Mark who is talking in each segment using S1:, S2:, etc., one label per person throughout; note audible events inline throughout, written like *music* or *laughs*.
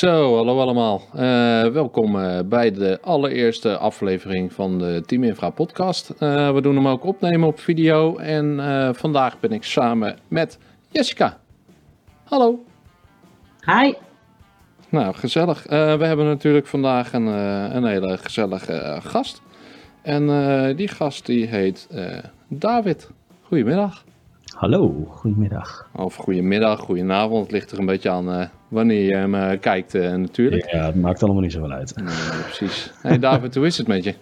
S1: Zo, hallo allemaal. Uh, welkom uh, bij de allereerste aflevering van de Team Infra podcast. Uh, we doen hem ook opnemen op video en vandaag ben ik samen met Jessica. Hallo.
S2: Hi.
S1: Nou, gezellig. we hebben natuurlijk vandaag een, een hele gezellige gast. En die gast die heet David. Goedemiddag.
S3: Hallo, goedemiddag.
S1: Of goedemiddag, goedenavond. Het ligt er een beetje aan uh, wanneer je hem uh, kijkt uh, natuurlijk.
S3: Ja, het maakt allemaal niet zoveel uit.
S1: Nee, precies. Hey David, hoe is het met je?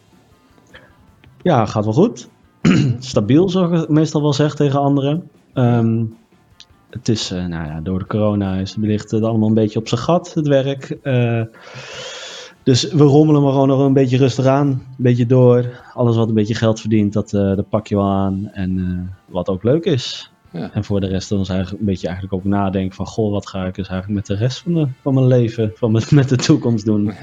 S3: Ja, gaat wel goed. *clears throat* Stabiel, zoals ik meestal wel zeg tegen anderen. Um, het is, nou ja, door de corona is het het allemaal een beetje op zijn gat, het werk. dus we rommelen maar gewoon nog een beetje rustig aan. Een beetje door. Alles wat een beetje geld verdient, dat, dat pak je wel aan. En wat ook leuk is. Ja. En voor de rest dan is eigenlijk een beetje eigenlijk ook nadenken van... Goh, wat ga ik dus eigenlijk met de rest van, de, van mijn leven, van mijn, met de toekomst doen? *laughs*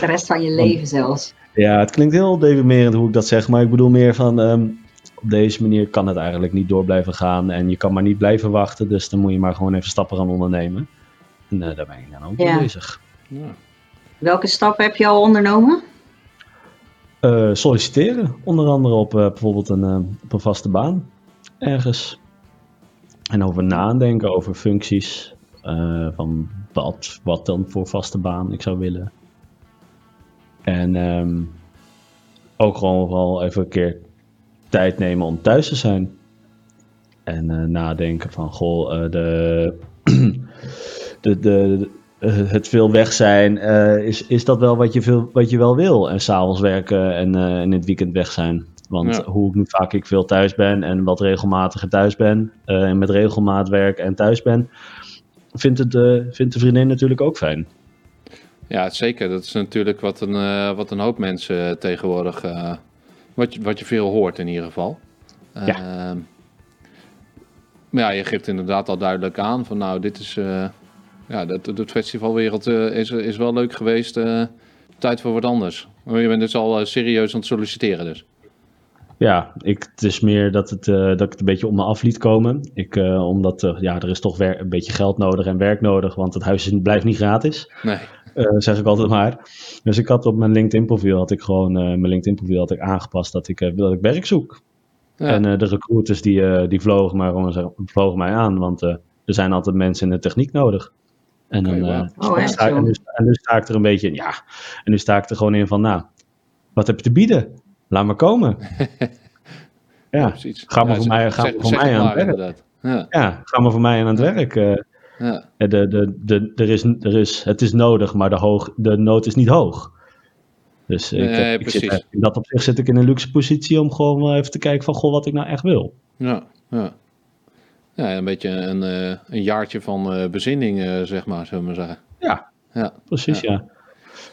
S2: de rest van je leven zelfs.
S3: Ja, het klinkt heel deprimerend hoe ik dat zeg. Maar ik bedoel meer van... Um, op deze manier kan het eigenlijk niet door blijven gaan. En je kan maar niet blijven wachten. Dus dan moet je maar gewoon even stappen gaan ondernemen. En uh, daar ben ik dan ook mee bezig. Ja.
S2: Welke stappen heb je al ondernomen?
S3: Uh, solliciteren, onder andere op uh, bijvoorbeeld een, uh, op een vaste baan ergens. En over nadenken over functies van wat, wat dan voor vaste baan ik zou willen. En um, ook gewoon wel even een keer tijd nemen om thuis te zijn. En nadenken van, goh, *clears throat* de, de, de, het veel weg zijn, uh, is, is dat wel wat je, veel, wat je wel wil? En s'avonds werken en uh, in het weekend weg zijn. Want ja. hoe nu vaak ik veel thuis ben en wat regelmatiger thuis ben, en met regelmaat werk en thuis ben, vindt, het, vindt de vriendin natuurlijk ook fijn.
S1: Ja, zeker. Dat is natuurlijk wat een, wat een hoop mensen tegenwoordig, wat, je, wat je veel hoort in ieder geval. Ja. Ehm, maar ja, je geeft inderdaad al duidelijk aan van nou, dit is ja, de, de festivalwereld uh, is, is wel leuk geweest. Uh, tijd voor wat anders. Maar je bent dus al uh, serieus aan het solliciteren dus.
S3: Ja, ik, het is meer dat, het, dat ik het een beetje om me af liet komen. Ik, omdat ja, er is toch weer een beetje geld nodig en werk nodig, want het huis is, blijft niet gratis.
S1: Nee.
S3: zeg ik altijd maar. Dus ik had op mijn LinkedIn profiel had ik gewoon mijn LinkedIn profiel had ik aangepast dat ik, dat ik werk zoek. Ja. En de recruiters die, die vlogen, maar vlogen mij aan, want er zijn altijd mensen in de techniek nodig. En dan, okay, wow. uh, oh, sta, en, nu, en, nu, sta ik er een beetje in, ja. En nu sta ik er gewoon in van, nou, wat heb je te bieden? Laat maar komen. *laughs* ja, ja ga maar ja, voor mij, ga zeg, voor zeg mij aan het werk. Ja. ja, ga maar voor mij aan het werk. Uh, ja. de, de, de, er is, er is, het is nodig, maar de, hoog, de nood is niet hoog. Dus ik, nee, heb, ik zit, in dat opzicht zit ik in een luxe positie om gewoon even te kijken van, goh, wat ik nou echt wil.
S1: Ja, ja. Ja, een beetje een, uh, een jaartje van uh, bezinning, uh, zeg maar, zullen we maar zeggen.
S3: Ja, ja. precies, ja. ja.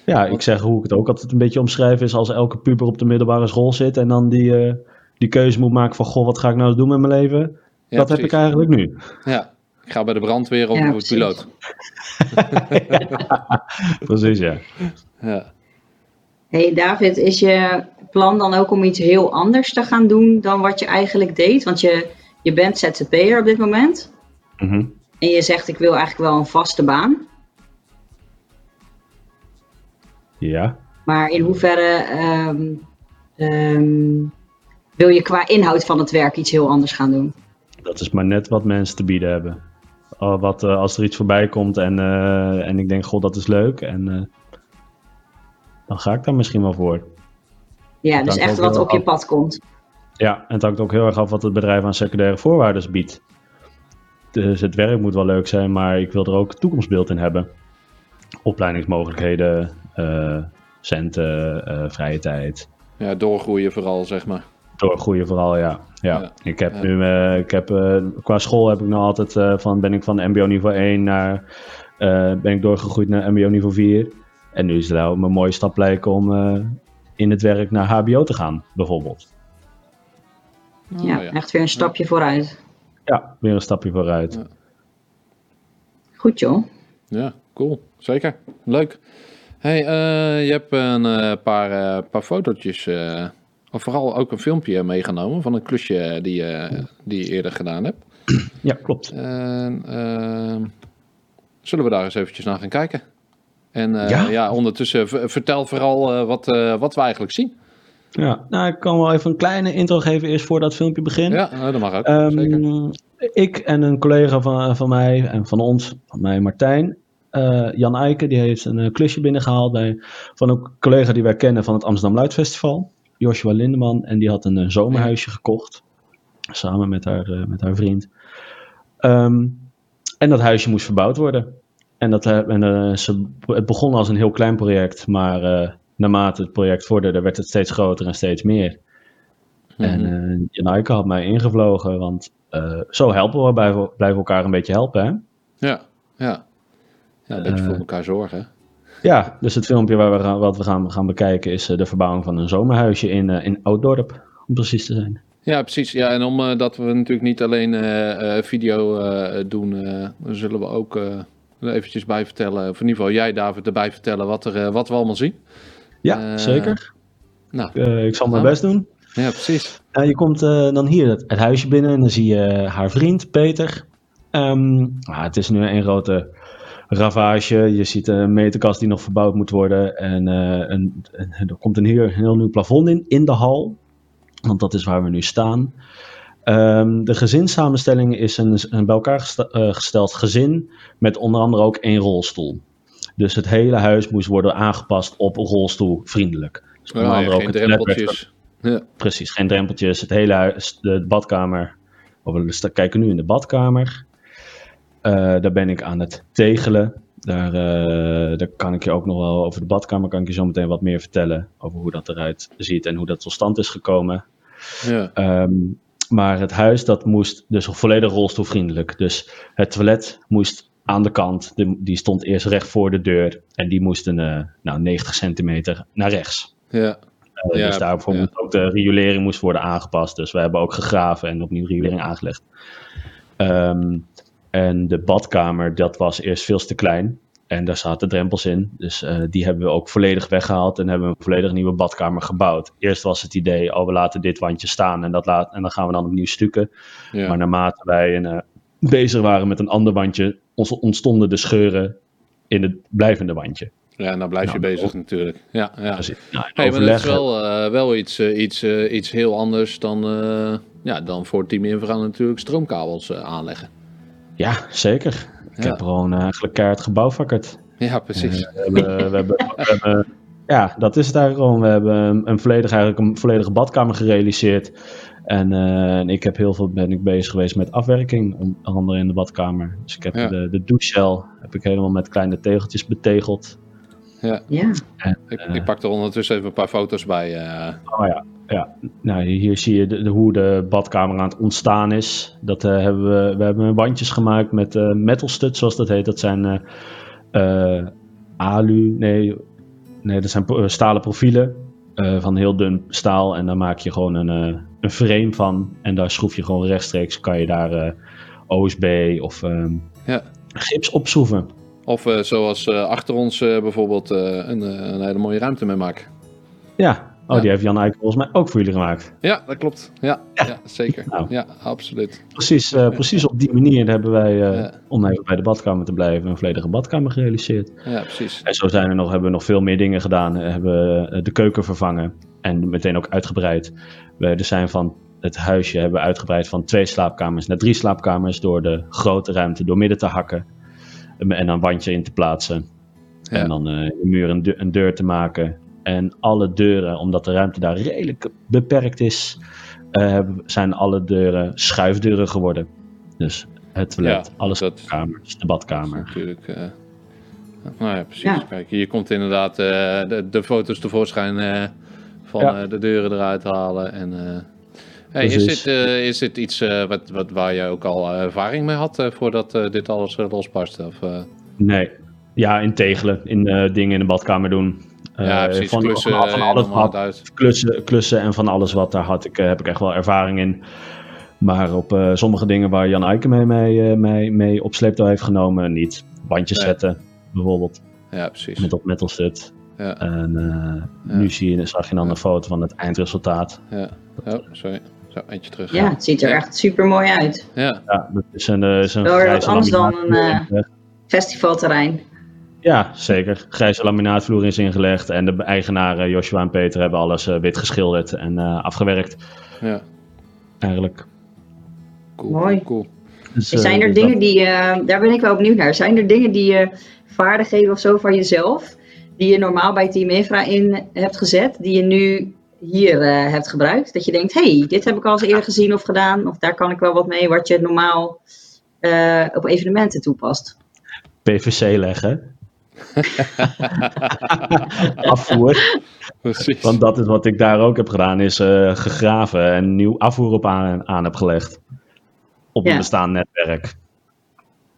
S3: ja. ik zeg hoe ik het ook altijd een beetje omschrijf is als elke puber op de middelbare school zit en dan die, die keuze moet maken van, goh, wat ga ik nou doen met mijn leven? Ja, dat precies. heb ik eigenlijk nu.
S1: Ja, ik ga bij de brandweer of ja, piloot. *laughs*
S3: precies, ja.
S1: ja.
S2: Hey David, is je plan dan ook om iets heel anders te gaan doen dan wat je eigenlijk deed? Want je je bent ZZP'er op dit moment.
S3: Mm -hmm.
S2: En je zegt ik wil eigenlijk wel een vaste baan.
S3: Ja.
S2: Maar in hoeverre um, um, wil je qua inhoud van het werk iets heel anders gaan doen?
S3: Dat is maar net wat mensen te bieden hebben. Wat, uh, als er iets voorbij komt en, uh, en ik denk, god, dat is leuk. En uh, dan ga ik daar misschien wel voor.
S2: Ja, dus echt wat op je pad komt.
S3: Ja, en het hangt ook heel erg af wat het bedrijf aan secundaire voorwaarden biedt. Dus het werk moet wel leuk zijn, maar ik wil er ook toekomstbeeld in hebben. Opleidingsmogelijkheden, uh, centen, uh, vrije tijd.
S1: Ja, doorgroeien vooral, zeg maar.
S3: Doorgroeien vooral, ja. ja. ja. Ik heb ja. nu, uh, ik heb, qua school heb ik nog altijd van, ben ik van MBO niveau 1 naar, ben ik doorgegroeid naar MBO niveau 4. En nu is het wel een mooie stap lijken om in het werk naar HBO te gaan, bijvoorbeeld.
S2: Oh, ja, echt weer een stapje vooruit.
S3: Ja, weer een stapje vooruit. Ja.
S2: Goed joh.
S1: Ja, cool. Zeker. Leuk. Hey, uh, je hebt een uh, paar, uh, paar fotootjes, of vooral ook een filmpje meegenomen van een klusje die, die je eerder gedaan hebt. *clears throat*
S3: Ja, klopt.
S1: Ehm, zullen we daar eens eventjes naar gaan kijken. En eh,
S3: Ja.
S1: ja. ondertussen vertel vooral eh, wat, eh, wat we eigenlijk zien.
S3: Ja, nou, ik kan wel even een kleine intro geven eerst voor dat filmpje begint.
S1: Ja, eh, dat mag ook.
S3: Ehm,
S1: zeker.
S3: ik en een collega van, van mij en van ons, van mij Martijn, eh, Jan Eiken, die heeft een eh, klusje binnengehaald bij, van een collega die wij kennen van het Amsterdam Luidfestival, Joshua Lindeman. En die had een eh, zomerhuisje gekocht, samen met haar, eh, met haar vriend. Ehm, en dat huisje moest verbouwd worden. En, dat, eh, en eh, ze, het begon als een heel klein project, maar eh, naarmate het project vorderde, werd het steeds groter en steeds meer. En
S1: Mhm.
S3: eh Jan Eiken had mij ingevlogen, want eh, zo helpen we, blijven, blijven elkaar een beetje helpen. Hè?
S1: ja, ja. ja, een beetje
S3: eh,
S1: voor elkaar zorgen.
S3: Ja, dus het filmpje waar we gaan, wat we gaan, gaan bekijken is eh, de verbouwing van een zomerhuisje in, eh in Ouddorp, om precies te zijn.
S1: Ja, precies. Ja, en omdat dat we natuurlijk niet alleen eh, eh, video eh, doen, eh, zullen we ook eh, eventjes bij vertellen, of in ieder geval jij David erbij vertellen wat, er, eh, wat we allemaal zien.
S3: Ja,
S1: Eh,
S3: zeker.
S1: Nou,
S3: Eh, ik zal mijn best doen.
S1: ja, precies.
S3: Eh, je komt dan hier het, het huisje binnen en dan zie je haar vriend Peter. Ehm, ah, het is nu een grote ravage. Je ziet een meterkast die nog verbouwd moet worden. En een, er komt een heel, heel nieuw plafond in, in de hal. Want dat is waar we nu staan. Ehm, de gezinssamenstelling is een, een bij elkaar gesta- gesteld gezin met onder andere ook één rolstoel. Dus het hele huis moest worden aangepast op rolstoelvriendelijk. Dus onder
S1: Ja, geen drempeltjes. Ja,
S3: Precies, geen drempeltjes. Het hele huis, de badkamer. We kijken nu in de badkamer. Eh, daar ben ik aan het tegelen. Daar, eh, daar kan ik je ook nog wel over de badkamer kan ik je zo meteen wat meer vertellen. Over hoe dat eruit ziet en hoe dat tot stand is gekomen.
S1: ja,
S3: Ehm, maar het huis dat moest dus volledig rolstoelvriendelijk. Dus het toilet moest aan de kant. De- die stond eerst recht voor de deur. En die moest een, eh, nou, 90 centimeter naar rechts.
S1: ja.
S3: Uh,
S1: Ja,
S3: dus daarvoor
S1: ja.
S3: moest ook de riolering moest worden aangepast. Dus we hebben ook gegraven en opnieuw riolering aangelegd. Ehm, en de badkamer, dat was eerst veel te klein. En daar zaten drempels in. Dus eh, die hebben we ook volledig weggehaald. En hebben we een volledig nieuwe badkamer gebouwd. Eerst was het idee, oh we laten dit wandje staan. En, dat laat, en dan gaan we dan opnieuw stukken.
S1: ja.
S3: Maar naarmate wij een, eh, bezig waren met een ander wandje, ontstonden de scheuren in het blijvende wandje.
S1: ja, nou blijf je
S3: Nou,
S1: bezig natuurlijk. Ja, ja.
S3: Nou,
S1: Hey, maar dat is wel, eh, wel iets, eh, iets, eh, iets heel anders dan, ja, dan voor Team Infra natuurlijk stroomkabels aanleggen.
S3: Ja, zeker. Ik
S1: Ja.
S3: heb gewoon eigenlijk keihard gebouwvakkerd.
S1: Ja, precies.
S3: We hebben, we hebben, we hebben- ja, dat is het eigenlijk gewoon. We hebben een volledig, eigenlijk een volledige badkamer gerealiseerd. En, eh, en ik heb heel veel ben ik bezig geweest met afwerking, onder andere in de badkamer. Dus ik heb
S1: Ja.
S3: de, de douchecel heb ik helemaal met kleine tegeltjes betegeld.
S2: Ja,
S1: ik,
S3: eh,
S1: ik pak er ondertussen even een paar foto's bij. eh.
S3: Oh ja, ja. Nou, hier zie je de, de- hoe de badkamer aan het ontstaan is. Dat eh, hebben we, we hebben wandjes gemaakt met eh metal studs, zoals dat heet. Dat zijn eh, eh, alu, nee, nee, dat zijn stalen profielen eh, van heel dun staal. En dan maak je gewoon een, eh, een frame van. En daar schroef je gewoon rechtstreeks, kan je daar eh, OSB of ehm,
S1: Ja.
S3: gips opschroeven.
S1: Of zoals achter ons bijvoorbeeld een, een hele mooie ruimte mee maken.
S3: Ja, oh,
S1: Ja.
S3: die heeft Jan Eyck volgens mij ook voor jullie gemaakt.
S1: Ja, dat klopt. Ja, ja. zeker.
S3: Nou.
S1: Ja, absoluut.
S3: Precies, eh, precies op die manier hebben wij, eh,
S1: Ja.
S3: om even bij de badkamer te blijven, een volledige badkamer gerealiseerd.
S1: Ja, precies.
S3: En zo zijn er nog, hebben we nog veel meer dingen gedaan. We hebben eh, de keuken vervangen en meteen ook uitgebreid. We er zijn van het huisje hebben we uitgebreid van twee slaapkamers naar drie slaapkamers door de grote ruimte door midden te hakken en en een wandje in te plaatsen. En dan eh, muur een, deur- een deur te maken. En alle deuren, omdat de ruimte daar redelijk beperkt is, eh, zijn alle deuren schuifdeuren geworden. Dus het toilet,
S1: Ja,
S3: alle
S1: dat-
S3: kamers, de badkamer.
S1: Natuurlijk. eh, nou ja, precies.
S2: Ja.
S1: Kijk, hier komt inderdaad eh, de, de foto's tevoorschijn eh, van
S3: Ja.
S1: eh, de deuren eruit halen. En, eh, hey, is, dit, is dit iets eh, wat, wat, waar je ook al ervaring mee had eh, voordat eh, dit alles uh, losbarstte? Of, eh,
S3: Nee. Ja, in tegelen, in eh, dingen in de badkamer doen.
S1: Ja,
S3: Eh,
S1: precies.
S3: van,
S1: klussen,
S3: van, van alles wat,
S1: uit.
S3: klussen, klussen en van alles wat daar had ik, eh, heb ik echt wel ervaring in. Maar op eh, sommige dingen waar Jan Eiken mee, mee, mee, mee op sleeptouw heeft genomen, niet. Bandjes
S1: Nee.
S3: zetten, bijvoorbeeld,
S1: Ja, precies.
S3: met op metal stud.
S1: Ja,
S3: En eh,
S1: Ja.
S3: nu zie je, zag je dan een foto van het eindresultaat.
S1: ja. Oh, sorry. Zo, eentje terug.
S2: ja, het ziet er
S1: Ja.
S2: echt super mooi uit.
S1: Ja,
S3: Ja, dat is een, eh, is een
S2: anders dan een, festivalterrein.
S3: Ja, zeker. Grijze laminaatvloer is ingelegd en de eigenaren Joshua en Peter hebben alles eh, wit geschilderd en eh, afgewerkt.
S1: Ja,
S3: Eigenlijk.
S1: cool.
S2: Mooi.
S1: cool.
S3: Dus, eh,
S2: Zijn er
S3: dus
S2: dingen
S3: dat-
S2: die, eh, daar ben ik wel benieuwd naar. Zijn er dingen die je vaardigheden of zo van jezelf, die je normaal bij Team Infra in hebt gezet, die je nu hier eh, hebt gebruikt? Dat je denkt, hey, dit heb ik al eens eerder gezien of gedaan, of daar kan ik wel wat mee, wat je normaal eh, op evenementen toepast.
S3: PVC leggen. *laughs* Afvoer.
S1: Precies.
S3: Want dat is wat ik daar ook heb gedaan, is eh, gegraven en nieuw afvoer op aan, aan heb gelegd. Op een
S2: Ja.
S3: bestaand netwerk.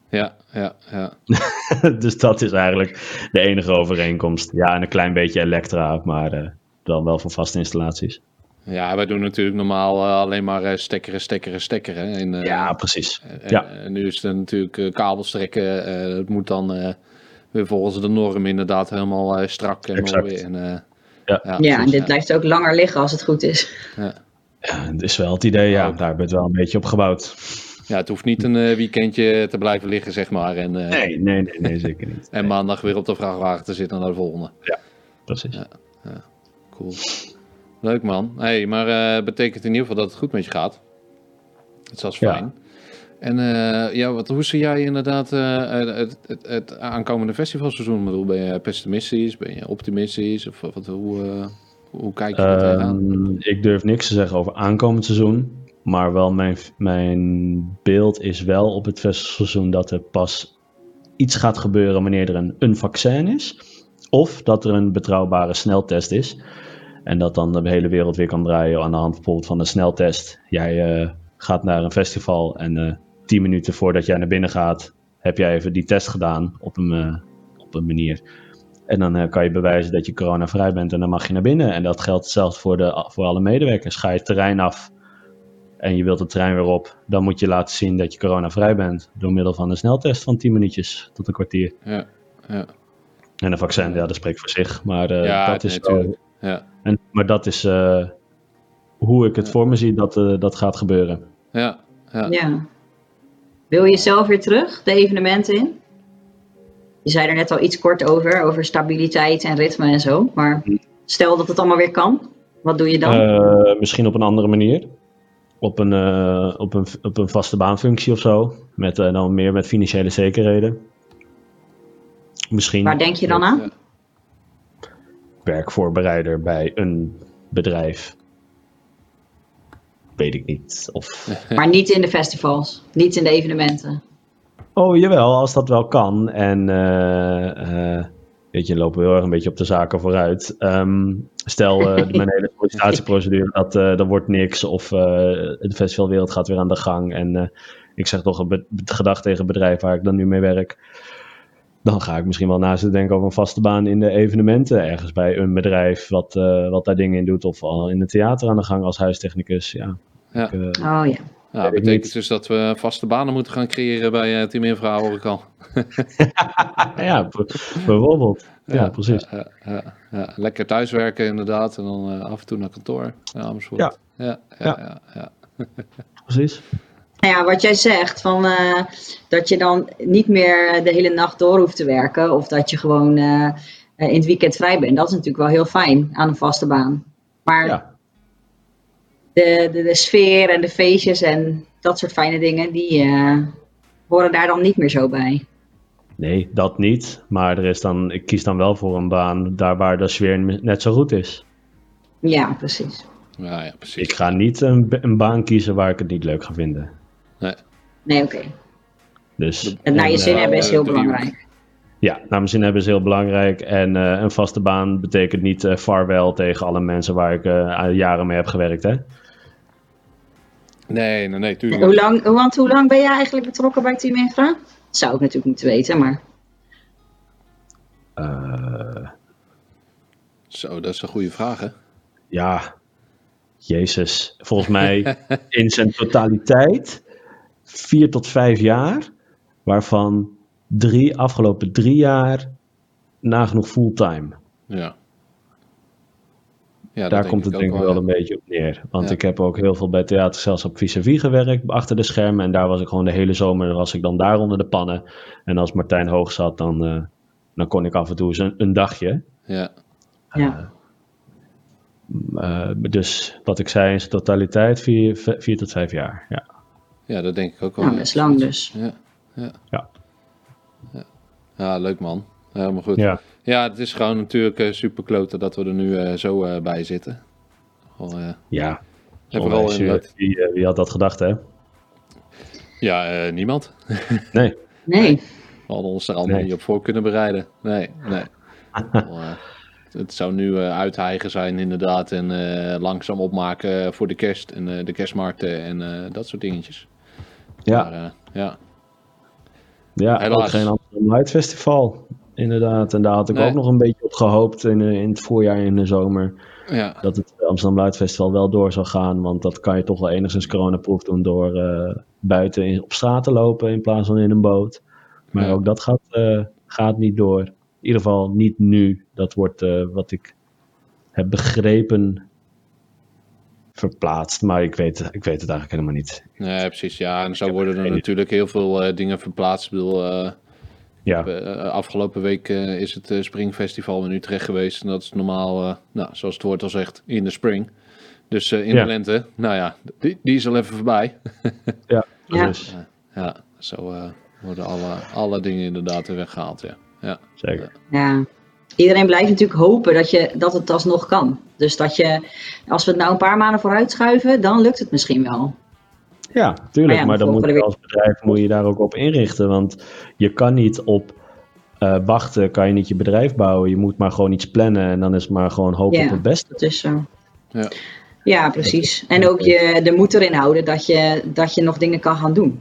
S1: Ja, ja, ja. *laughs*
S3: dus dat is eigenlijk de enige overeenkomst. Ja, en een klein beetje elektra, maar eh, dan wel voor vaste installaties.
S1: Ja, wij doen natuurlijk normaal eh, alleen maar eh, stekkeren, stekkeren, stekkeren. En, eh,
S3: ja, precies.
S1: en-
S3: ja.
S1: en nu is het natuurlijk eh, kabels trekken. eh, het moet dan eh, weer volgens de norm inderdaad helemaal eh, strak en
S3: Exact.
S1: mooi. En, eh,
S3: Ja.
S2: Ja, en
S1: precies,
S2: dit blijft ook langer liggen als het goed is.
S3: Ja, het is wel het idee, ja. Daar hebben we het wel een beetje op gebouwd.
S1: Ja, het hoeft niet een eh, weekendje te blijven liggen, zeg maar. En, eh,
S3: Nee, nee, nee, nee zeker niet.
S1: en maandag weer op de vrachtwagen te zitten naar de volgende.
S3: Precies.
S1: Ja. Cool. Leuk man. Hey, maar eh betekent in ieder geval dat het goed met je gaat. Dat is
S3: Ja.
S1: fijn. En eh, ja, wat, hoe zie jij inderdaad eh, het, het, het aankomende festivalseizoen? Ben je pessimistisch? Ben je optimistisch? Of wat, hoe, eh, hoe kijk je er tegenaan?
S3: Ehm, ik durf niks te zeggen over aankomend seizoen. Maar wel mijn, mijn beeld is wel op het festivalseizoen dat er pas iets gaat gebeuren wanneer er een, een vaccin is. Of dat er een betrouwbare sneltest is. En dat dan de hele wereld weer kan draaien aan de hand bijvoorbeeld van een sneltest. Jij gaat naar een festival en eh tien minuten voordat jij naar binnen gaat, heb jij even die test gedaan op een, eh, op een manier. En dan eh, kan je bewijzen dat je coronavrij bent en dan mag je naar binnen. En dat geldt zelfs voor, de, voor alle medewerkers. Ga je het terrein af en je wilt het terrein weer op, dan moet je laten zien dat je coronavrij bent. Door middel van een sneltest van 10 minuutjes tot een kwartier.
S1: Ja, ja,
S3: En een vaccin, ja, dat spreekt voor zich. Maar eh,
S1: Ja,
S3: dat is
S1: natuurlijk. ja,
S3: en, maar dat is eh, hoe ik het
S1: Ja.
S3: voor me zie dat eh, dat gaat gebeuren.
S1: ja, ja.
S2: Wil je zelf weer terug de evenementen in? Je zei er net al iets kort over, over stabiliteit en ritme en zo. Maar stel dat het allemaal weer kan, wat doe je dan?
S3: Eh, misschien op een andere manier. Op een, eh, op een, op een vaste baanfunctie of zo. Met eh, dan meer met financiële zekerheden. Misschien
S2: Waar denk je dan aan?
S3: Werkvoorbereider bij een bedrijf. Weet ik niet. Of... *laughs*
S2: Maar niet in de festivals, niet in de evenementen.
S3: Oh, jawel, als dat wel kan. En eh, eh, weet je, lopen we heel erg een beetje op de zaken vooruit. Ehm, stel, eh, *laughs* mijn hele sollicitatieprocedure, dat, eh dat wordt niks. Of eh, de festivalwereld gaat weer aan de gang. En eh, ik zeg toch een be- gedacht tegen het bedrijf waar ik dan nu mee werk. Dan ga ik misschien wel naast te denken over een vaste baan in de evenementen. Ergens bij een bedrijf wat, eh, wat daar dingen in doet. Of al in het theater aan de gang als huistechnicus. Ja.
S1: Ja.
S3: Ik, eh,
S2: Oh ja.
S3: Weet
S1: dat betekent
S3: niet.
S1: dus dat we vaste banen moeten gaan creëren bij uh, Team Infra, hoor ik al. *laughs*
S3: ja, bijvoorbeeld. Ja, precies.
S1: Ja, ja, ja. Lekker thuiswerken inderdaad en dan uh, af en toe naar kantoor. Ja, Amersfoort.
S3: Ja.
S1: Ja, ja,
S3: Ja.
S1: ja. ja, *laughs*
S3: precies.
S2: Nou ja, wat jij zegt, van, eh, dat je dan niet meer de hele nacht door hoeft te werken. Of dat je gewoon eh, in het weekend vrij bent. Dat is natuurlijk wel heel fijn aan een vaste baan. Maar
S3: Ja.
S2: de, de, de sfeer en de feestjes en dat soort fijne dingen, die eh, horen daar dan niet meer zo bij.
S3: Nee, dat niet. Maar er is dan, ik kies dan wel voor een baan daar waar de sfeer net zo goed is.
S2: Ja, precies.
S1: ja, ja, precies.
S3: Ik ga niet een, een baan kiezen waar ik het niet leuk ga vinden.
S1: Nee.
S2: Nee, oké.
S3: Dus,
S2: Het naar je zin
S3: eh,
S2: hebben is heel belangrijk.
S3: Ja, naar mijn zin hebben is heel belangrijk. En eh, een vaste baan betekent niet eh vaarwel tegen alle mensen waar ik eh, jaren mee heb gewerkt. Hè?
S1: Nee, nee, nee, tuurlijk.
S2: Hoe lang, want hoe lang ben je eigenlijk betrokken bij Team Infra? Dat zou ik natuurlijk niet weten, maar
S3: Eh,
S1: Zo, dat is een goede vraag, hè?
S3: ja, Jezus. Volgens mij in zijn totaliteit vier tot vijf jaar. Waarvan drie, afgelopen drie jaar nagenoeg fulltime.
S1: Ja. Ja,
S3: Daar komt het denk ik wel een beetje op neer. Want ik heb ook heel veel bij theatergezelschap vis-à-vis gewerkt, achter de schermen. En daar was ik gewoon de hele zomer, was ik dan daar onder de pannen. En als Martijn hoog zat, dan, eh, dan kon ik af en toe eens een, een dagje.
S1: Ja.
S2: Ja.
S3: Uh, dus wat ik zei in zijn totaliteit, vier, vier tot vijf jaar. Ja,
S1: ja dat denk ik ook wel.
S2: Nou, best lang dus.
S1: Ja. Ja.
S3: Ja.
S1: ja. ja leuk man. Helemaal goed.
S3: Ja.
S1: Ja, het is gewoon natuurlijk uh, super kloten dat we er nu uh, zo uh, bij zitten.
S3: Ja. Vooral wie, wie, had dat gedacht, hè?
S1: Ja, niemand. *laughs*
S3: Nee.
S2: nee.
S1: We hadden ons er allemaal nee. niet op voor kunnen bereiden. Nee, nee. *laughs* Het zou nu uitheigen zijn inderdaad en langzaam opmaken voor de kerst en de kerstmarkten en dat soort dingetjes.
S3: Ja. Maar,
S1: ja.
S3: Ja, Helaas. ook geen Amsterdam Light Festival. Inderdaad, en daar had ik nee. ook nog een beetje op gehoopt in, in het voorjaar en in de zomer.
S1: Ja.
S3: Dat het Amsterdam Light Festival wel door zou gaan. Want dat kan je toch wel enigszins coronaproof doen door uh, buiten in, op straat te lopen in plaats van in een boot. Maar ja. ook dat gaat, uh, gaat niet door. In ieder geval niet nu. Dat wordt uh, wat ik heb begrepen verplaatst. Maar ik weet, ik weet het eigenlijk helemaal niet.
S1: Nee, precies. Ja, en zo worden er natuurlijk heel veel dingen verplaatst. Ik bedoel,
S3: ja.
S1: Uh, afgelopen week uh, is het uh, Springfestival in Utrecht geweest. En dat is normaal, nou, zoals het woord al zegt, in de spring. Dus in
S3: ja.
S1: de lente, nou ja, die, die is al even voorbij. *laughs*
S3: ja,
S2: ja.
S3: Dus.
S1: ja, zo worden alle, alle dingen inderdaad weer weggehaald. Ja. Ja.
S3: Zeker.
S2: Ja. Iedereen blijft natuurlijk hopen dat, je, dat het alsnog kan. Dus dat je, als we het nou een paar maanden vooruit schuiven, dan lukt het misschien wel.
S3: Ja, tuurlijk. Ja, maar dan moet je als bedrijf moet je daar ook op inrichten. Want je kan niet op uh, wachten, kan je niet je bedrijf bouwen. Je moet maar gewoon iets plannen en dan is het maar gewoon hopen
S2: ja,
S3: op het beste.
S2: Dat is zo.
S1: Ja,
S2: ja precies. En ook je de moed erin houden dat je, dat je nog dingen kan gaan doen.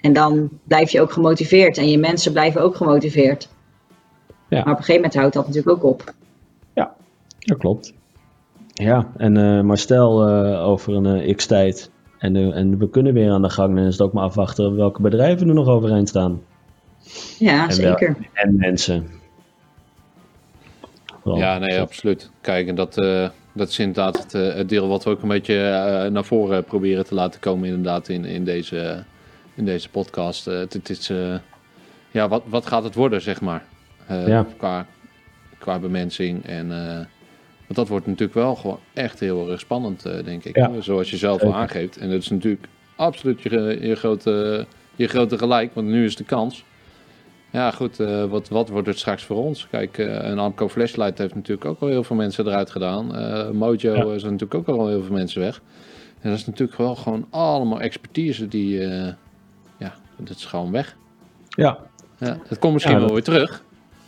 S2: En dan blijf je ook gemotiveerd en je mensen blijven ook gemotiveerd.
S3: Ja.
S2: Maar op een gegeven moment houdt dat natuurlijk ook op.
S3: Ja, dat klopt. Ja, en uh, maar stel uh, over een uh, x-tijd en, en, we kunnen weer aan de gang. Dan is het ook maar afwachten welke bedrijven er nog overeind staan.
S2: Ja,
S3: en
S2: zeker.
S3: Wel, en mensen.
S1: Vooral. Ja, nee, absoluut. Kijk, en dat, uh, dat is inderdaad het, uh, het, deel wat we ook een beetje uh, naar voren proberen te laten komen, inderdaad, in, in, deze, in deze podcast. het is, ja, wat, wat gaat het worden, zeg maar?
S3: Ja.
S1: qua, qua bemensing en want dat wordt natuurlijk wel gewoon echt heel erg spannend, uh, denk ik.
S3: Ja.
S1: Zoals je zelf al aangeeft. En dat is natuurlijk absoluut je, je, grote, je grote gelijk, want nu is de kans. Ja, goed, uh, wat, wat wordt het straks voor ons? Kijk, uh, een Amco Flashlight heeft natuurlijk ook al heel veel mensen eruit gedaan. Mojo ja. is natuurlijk ook al heel veel mensen weg. En dat is natuurlijk wel gewoon allemaal expertise die, ja, dat is gewoon weg.
S3: Ja.
S1: ja het komt misschien
S3: Ja,
S1: wel weer terug.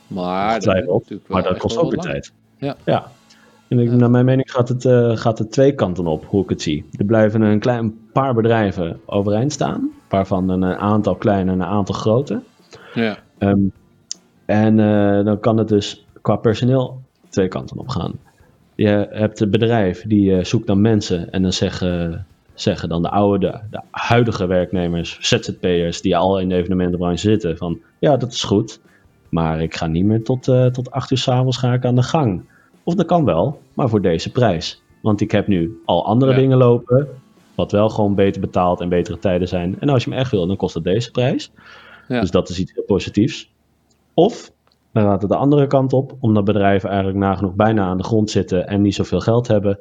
S1: Maar,
S3: Dat maar dat kost ook weer
S1: lang.
S3: tijd.
S1: Ja.
S3: ja. En ik, naar mijn mening gaat het, eh, gaat het twee kanten op, hoe ik het zie. Er blijven een klein paar bedrijven overeind staan, waarvan een aantal kleine en een aantal grote.
S1: Ja.
S3: Ehm, en eh, dan kan het dus qua personeel twee kanten op gaan. Je hebt een bedrijf die eh, zoekt dan mensen en dan zeggen, zeggen dan de oude, de, de huidige werknemers, ZZP'ers die al in de evenementenbranche zitten van ja, dat is goed, maar ik ga niet meer tot, eh, tot acht uur s'avonds ga ik aan de gang. Of dat kan wel, maar voor deze prijs. Want ik heb nu al andere
S1: Ja.
S3: dingen lopen, wat wel gewoon beter betaald en betere tijden zijn. En als je hem echt wil, dan kost het deze prijs.
S1: Ja.
S3: Dus dat is iets heel positiefs. Of dan gaat het de andere kant op, omdat bedrijven eigenlijk nagenoeg bijna aan de grond zitten en niet zoveel geld hebben,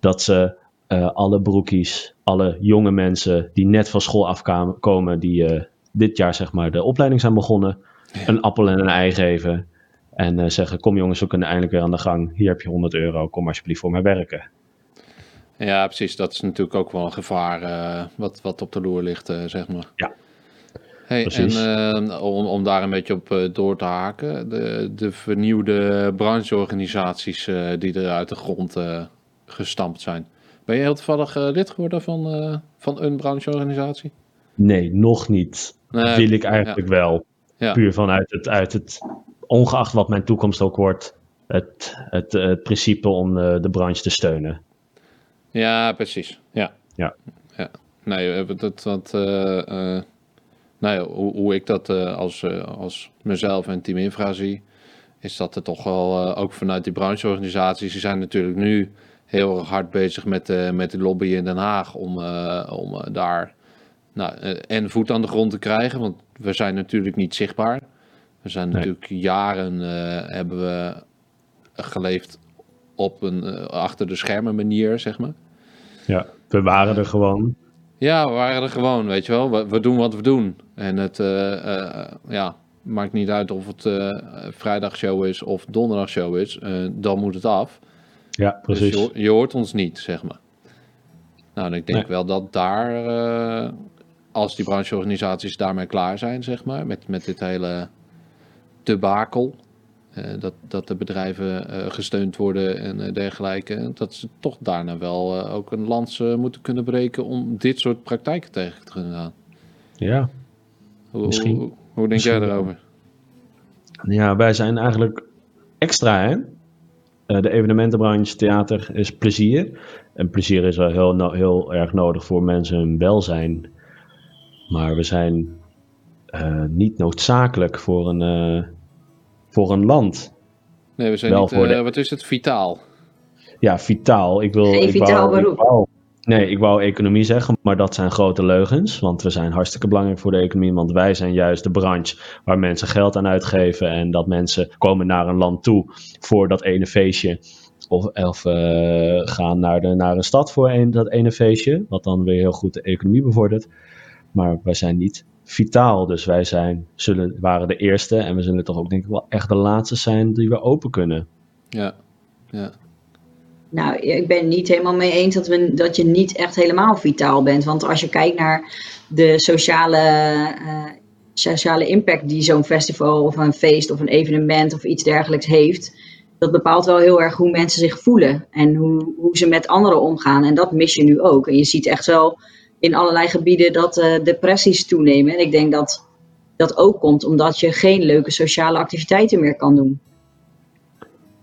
S3: dat ze eh, alle broekies, alle jonge mensen die net van school afkomen, die eh, dit jaar zeg maar de opleiding zijn begonnen, een appel en een ei geven. En eh, zeggen, kom jongens, we kunnen eindelijk weer aan de gang. Hier heb je 100 euro, kom alsjeblieft voor mij werken.
S1: Ja, precies. Dat is natuurlijk ook wel een gevaar eh, wat, wat op de loer ligt, eh, zeg maar.
S3: Ja.
S1: Hey,
S3: Precies.
S1: en om, om daar een beetje op door te haken, de, de vernieuwde brancheorganisaties die er uit de grond gestampt zijn. Ben je heel toevallig lid geworden van, van een brancheorganisatie?
S3: Nee, nog niet.
S1: Nee,
S3: Wil ik eigenlijk wel.
S1: Ja.
S3: Puur vanuit het, uit het, ongeacht wat mijn toekomst ook wordt, het, het, het principe om eh, de branche te steunen.
S1: Ja, precies. Ja.
S3: Ja.
S1: ja. Nee, eh, dat, dat, eh, eh, nou ja, hoe, hoe ik dat als, als mezelf en Team Infra zie, is dat er toch wel, ook vanuit die brancheorganisaties, die zijn natuurlijk nu heel erg hard bezig met, de met de lobby in Den Haag om, om daar nou, eh, en voet aan de grond te krijgen. Want we zijn natuurlijk niet zichtbaar. We zijn
S3: Nee.
S1: natuurlijk jaren eh, hebben we geleefd op een eh, achter de schermen manier, zeg maar.
S3: Ja, we waren er gewoon.
S1: Ja, we waren er gewoon, weet je wel. We, we doen wat we doen. En het ja, maakt niet uit of het vrijdagshow is of donderdagshow is. dan moet het af.
S3: Ja,
S1: Dus
S3: precies.
S1: je, hoort- je hoort ons niet, zeg maar. Nou, en ik denk
S3: Nee.
S1: wel dat daar, als die brancheorganisaties daarmee klaar zijn, zeg maar, met, met dit hele debakel, eh, dat, dat de bedrijven eh, gesteund worden en eh, dergelijke, dat ze toch daarna wel ook een lans moeten kunnen breken om dit soort praktijken tegen te kunnen gaan.
S3: Ja.
S1: Hoe,
S3: Misschien-
S1: hoe, hoe denk
S3: misschien
S1: jij daarover?
S3: ja, wij zijn eigenlijk extra, hè? De evenementenbranche, theater, is plezier. En plezier is wel heel, heel erg nodig voor mensen hun welzijn. Maar we zijn eh, niet noodzakelijk voor een, eh, voor een land.
S1: Nee, we zijn
S3: Wel
S1: niet,
S3: voor de-
S1: eh, wat is het, vitaal?
S3: Ja, vitaal. Ik wil,
S2: Geen
S3: ik
S2: vitaal
S3: wou,
S2: beroep.
S3: Ik wou- nee, ik wou economie zeggen, maar dat zijn grote leugens. Want we zijn hartstikke belangrijk voor de economie. Want wij zijn juist de branche waar mensen geld aan uitgeven. En dat mensen komen naar een land toe voor dat ene feestje. Of, of eh, gaan naar, de, naar een stad voor een, dat ene feestje. Wat dan weer heel goed de economie bevordert. Maar wij zijn niet vitaal. Dus wij zijn, zullen, waren de eerste. En we zullen toch ook denk ik wel echt de laatste zijn die we open kunnen.
S1: Ja, ja.
S2: Nou, ik ben het niet helemaal mee eens dat, we, dat je niet echt helemaal vitaal bent. Want als je kijkt naar de sociale, eh, sociale impact die zo'n festival of een feest of een evenement of iets dergelijks heeft, dat bepaalt wel heel erg hoe mensen zich voelen en hoe, hoe ze met anderen omgaan. En dat mis je nu ook. En je ziet echt wel in allerlei gebieden dat eh, depressies toenemen. En ik denk dat dat ook komt omdat je geen leuke sociale activiteiten meer kan doen.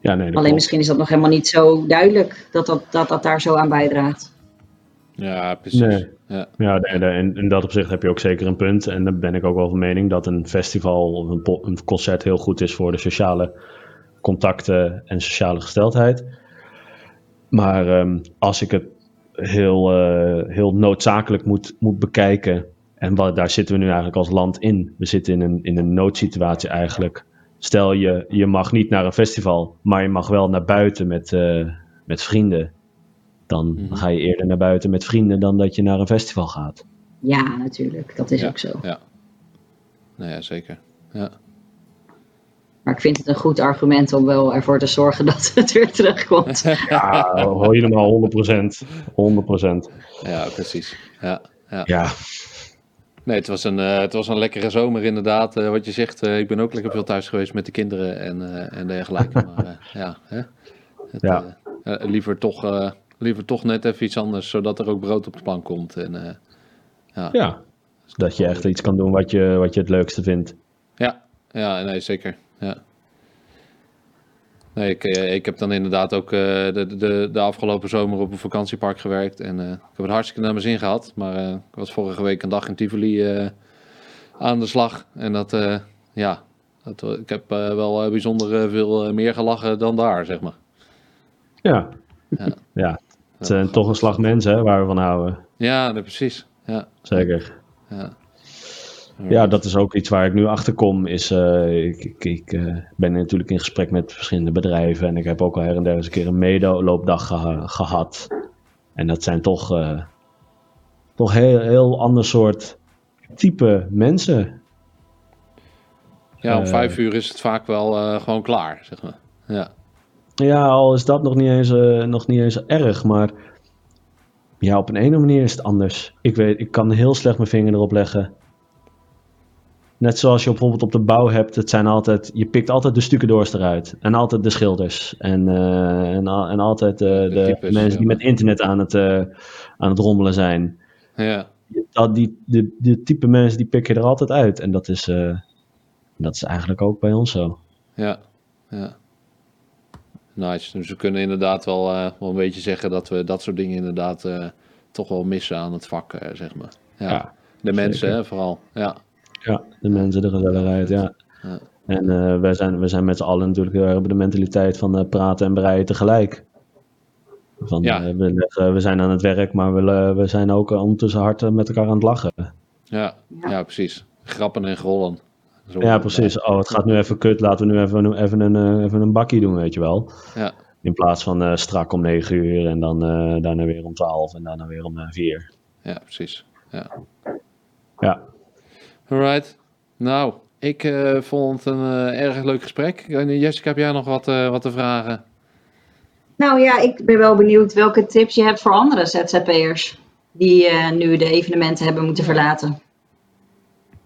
S3: Ja, nee,
S2: Alleen
S3: klopt.
S2: misschien is dat nog helemaal niet zo duidelijk dat dat, dat, dat daar zo aan bijdraagt.
S1: ja precies.
S3: Nee.
S1: Ja.
S3: Ja, de- de- in, in dat opzicht heb je ook zeker een punt. En dan ben ik ook wel van mening dat een festival of een, een concert heel goed is voor de sociale contacten en sociale gesteldheid. Maar ehm, als ik het heel, eh, heel noodzakelijk moet, moet bekijken, en wat, daar zitten we nu eigenlijk als land in. We zitten in een, in een noodsituatie eigenlijk. Stel je, je mag niet naar een festival, maar je mag wel naar buiten met, eh, met vrienden. Dan
S1: Mhm.
S3: ga je eerder naar buiten met vrienden dan dat je naar een festival gaat.
S2: Ja, natuurlijk. Dat is
S1: Ja.
S2: ook zo.
S1: Ja. Nou ja, zeker. Ja.
S2: Maar ik vind het een goed argument om wel ervoor te zorgen *laughs* dat het weer terugkomt. *laughs*
S3: Ja, helemaal 100%. 100%.
S1: ja, precies. Ja. Ja.
S3: Ja,
S1: Nee, het was, een, eh, het was een lekkere zomer inderdaad. Eh, wat je zegt, eh, ik ben ook lekker veel thuis geweest met de kinderen en, eh, en dergelijke. *laughs* Maar eh, ja, hè? Het,
S3: Ja.
S1: liever, toch, eh, liever toch net even iets anders, zodat er ook brood op de plank komt. En, eh, ja.
S3: ja. Dat je echt iets kan doen wat je, wat je het leukste vindt.
S1: Ja, ja, nee, zeker. Ja. Nee, ik, eh, ik heb dan inderdaad ook eh, de, de, de afgelopen zomer op een vakantiepark gewerkt. En eh, ik heb het hartstikke naar mijn zin gehad. Maar ik was vorige week een dag in Tivoli aan de slag. En dat, ja, dat, ik heb wel bijzonder veel meer gelachen dan daar, zeg maar.
S3: Ja.
S1: Ja. *laughs*
S3: Ja. Het zijn toch een slag mensen hè, waar we van houden.
S1: Ja, nee, precies. Ja,
S3: Zeker.
S1: ja.
S3: Ja, dat is ook iets waar ik nu achter kom. Is, eh, ik ik, ik eh, ben natuurlijk in gesprek met verschillende bedrijven. En ik heb ook al her en der eens een keer een meeloopdag geha- gehad. En dat zijn toch, eh, toch heel, heel ander soort type mensen.
S1: ja, om vijf uur is het vaak wel gewoon klaar, zeg maar. Ja,
S3: Ja, al is dat nog niet eens, nog niet eens erg, maar ja, op een ene manier is het anders. Ik weet, ik kan heel slecht mijn vinger erop leggen. Net zoals je bijvoorbeeld op de bouw hebt, het zijn altijd, je pikt altijd de stukendoors eruit. En altijd de schilders. En, eh, en, al- en altijd eh, de,
S1: types,
S3: mensen
S1: ja.
S3: die met internet aan het, eh, aan het rommelen zijn.
S1: ja.
S3: Dat, die, de, de type mensen die pik je er altijd uit. En dat is, dat is eigenlijk ook bij ons zo.
S1: Ja, ja. Nice. Dus we kunnen inderdaad wel, wel een beetje zeggen dat we dat soort dingen inderdaad toch wel missen aan het vak, zeg maar. Ja.
S3: Ja,
S1: de mensen, hè, vooral. Ja.
S3: Ja, de mensen, de gezelligheid, ja.
S1: Ja.
S3: En eh, wij, zijn, wij zijn met z'n allen natuurlijk heel erg bij de mentaliteit van eh, praten en breien tegelijk. Van,
S1: Ja.
S3: eh, we, zijn aan het werk, maar we, we zijn ook ondertussen hard met elkaar aan het lachen.
S1: Ja, ja. precies. Grappen en grollen. Zo
S3: Ja, precies. Oh, het gaat nu even kut. Laten we nu even, even, een, eh, even een bakkie doen, weet je wel.
S1: Ja,
S3: In plaats van eh, strak om 9 uur en dan eh, daarna weer om 12 en daarna weer om 4.
S1: ja precies. Ja.
S3: Ja,
S1: Alright. Nou, ik eh, vond het een eh, erg leuk gesprek. Jessica, heb jij nog wat, eh, wat te vragen?
S2: Nou ja, ik ben wel benieuwd welke tips je hebt voor andere ZZP'ers die eh, nu de evenementen hebben moeten verlaten.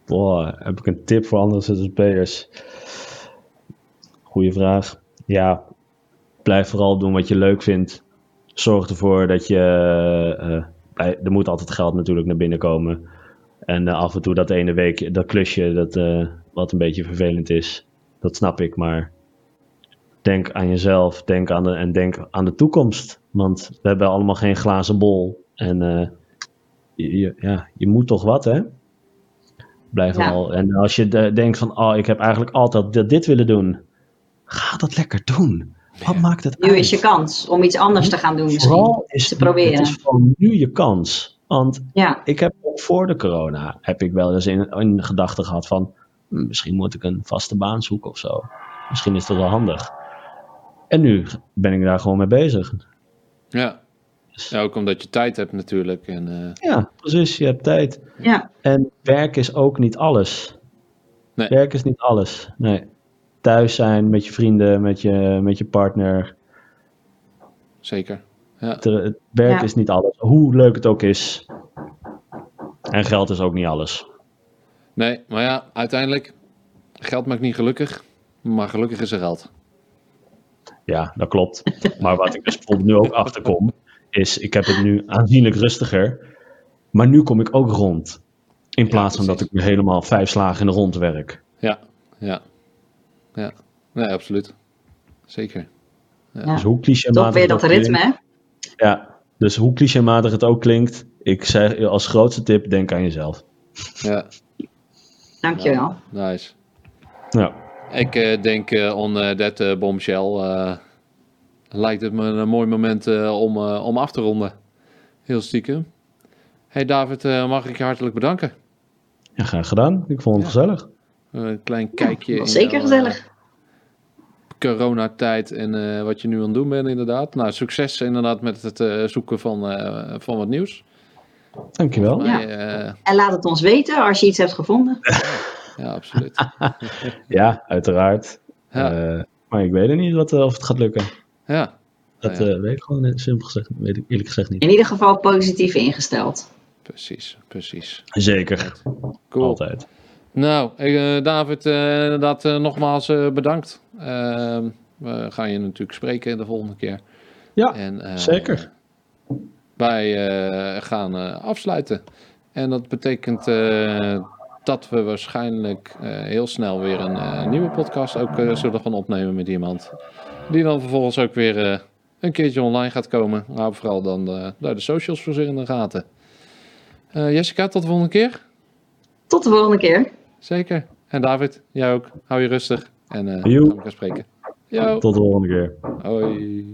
S3: Boah, heb ik een tip voor andere ZZP'ers? Goeie vraag. Ja, blijf vooral doen wat je leuk vindt. Zorg ervoor dat je. eh, bij- er moet altijd geld natuurlijk naar binnen komen. En eh, af en toe dat ene week, dat klusje, dat, eh, wat een beetje vervelend is. Dat snap ik, maar denk aan jezelf denk aan de, en denk aan de toekomst. Want we hebben allemaal geen glazen bol. En eh, je, je- ja, je moet toch wat, hè? Blijf
S2: Ja.
S3: al. En als je de- denkt van, oh, ik heb eigenlijk altijd dit, dit willen doen. Ga dat lekker doen. Wat maakt het
S2: Nu
S3: uit?
S2: is je kans om iets anders te gaan doen misschien.
S3: Vooral is
S2: te proberen.
S3: Het is nu je kans. Want
S2: Ja,
S3: ik heb ook voor de corona, heb ik wel eens in, in de gedachte gehad van, hm, misschien moet ik een vaste baan zoeken of zo. Misschien is dat wel handig. En nu ben ik daar gewoon mee bezig.
S1: Ja. ja, ook omdat je tijd hebt natuurlijk. En, eh,
S3: Ja, precies. Je hebt tijd.
S2: ja,
S3: En werk is ook niet alles.
S1: Nee.
S3: Werk is niet alles. Nee. Thuis zijn met je vrienden, met je, met je partner.
S1: zeker. Ja.
S3: Het, het werk
S2: Ja.
S3: is niet alles. Hoe leuk het ook is. En geld is ook niet alles.
S1: Nee, maar ja, uiteindelijk, geld maakt niet gelukkig. Maar gelukkig is er geld.
S3: Ja, dat klopt. *laughs* Maar wat ik dus bijvoorbeeld nu ook achterkom, is ik heb het nu aanzienlijk rustiger. Maar nu kom ik ook rond. In plaats van dat ik nu helemaal vijf slagen in de rond werk.
S1: Ja, ja. Ja, nee, absoluut. Zeker.
S2: ja.
S3: Dus hoe clichématig
S2: toch weer dat ritme hè?
S3: Ja, dus hoe clichématig het ook klinkt, ik zeg als grootste tip, denk aan jezelf.
S1: Ja,
S2: Dankjewel.
S1: nice.
S3: Ja,
S1: Ik eh, denk eh on eh, that eh, bombshell eh, lijkt het me een mooi moment eh, om, eh, om af te ronden. Heel stiekem. Hey David, eh, mag ik je hartelijk bedanken.
S3: ja graag gedaan. Ik vond het
S1: Ja.
S3: gezellig.
S1: Een klein kijkje in
S2: zeker
S1: jouw,
S2: gezellig.
S1: Coronatijd en eh, wat je nu aan het doen bent inderdaad. Nou, succes inderdaad met het eh, zoeken van, eh, van wat nieuws.
S3: Dankjewel.
S2: Ja.
S1: Eh,
S2: En laat het ons weten als je iets hebt gevonden. *laughs*
S1: ja, absoluut. *laughs*
S3: Ja, uiteraard.
S1: Ja,
S3: Eh, maar ik weet er niet wat, of het gaat lukken.
S1: ja.
S3: Dat
S1: Nou ja.
S3: eh, weet ik gewoon simpel gezegd, weet ik eerlijk gezegd niet.
S2: In ieder geval positief ingesteld.
S1: precies, precies.
S3: Zeker,
S1: Cool.
S3: altijd.
S1: Nou, eh, David, eh, inderdaad eh, nogmaals eh, bedankt. Ehm, we gaan je natuurlijk spreken de volgende keer.
S3: Ja,
S1: En, eh,
S3: zeker.
S1: Wij eh, gaan eh, afsluiten. En dat betekent eh, dat we waarschijnlijk eh, heel snel weer een eh, nieuwe podcast ook eh, zullen gaan opnemen met iemand. Die dan vervolgens ook weer eh, een keertje online gaat komen. Maar vooral dan eh, daar de socials voor zich in de gaten. Eh, Jessica, tot de volgende keer.
S2: Tot de volgende keer.
S1: Zeker. En David, jij ook. Hou je rustig. En
S3: Joe.
S1: gaan we spreken. Yo.
S3: Tot de volgende keer.
S1: Hoi.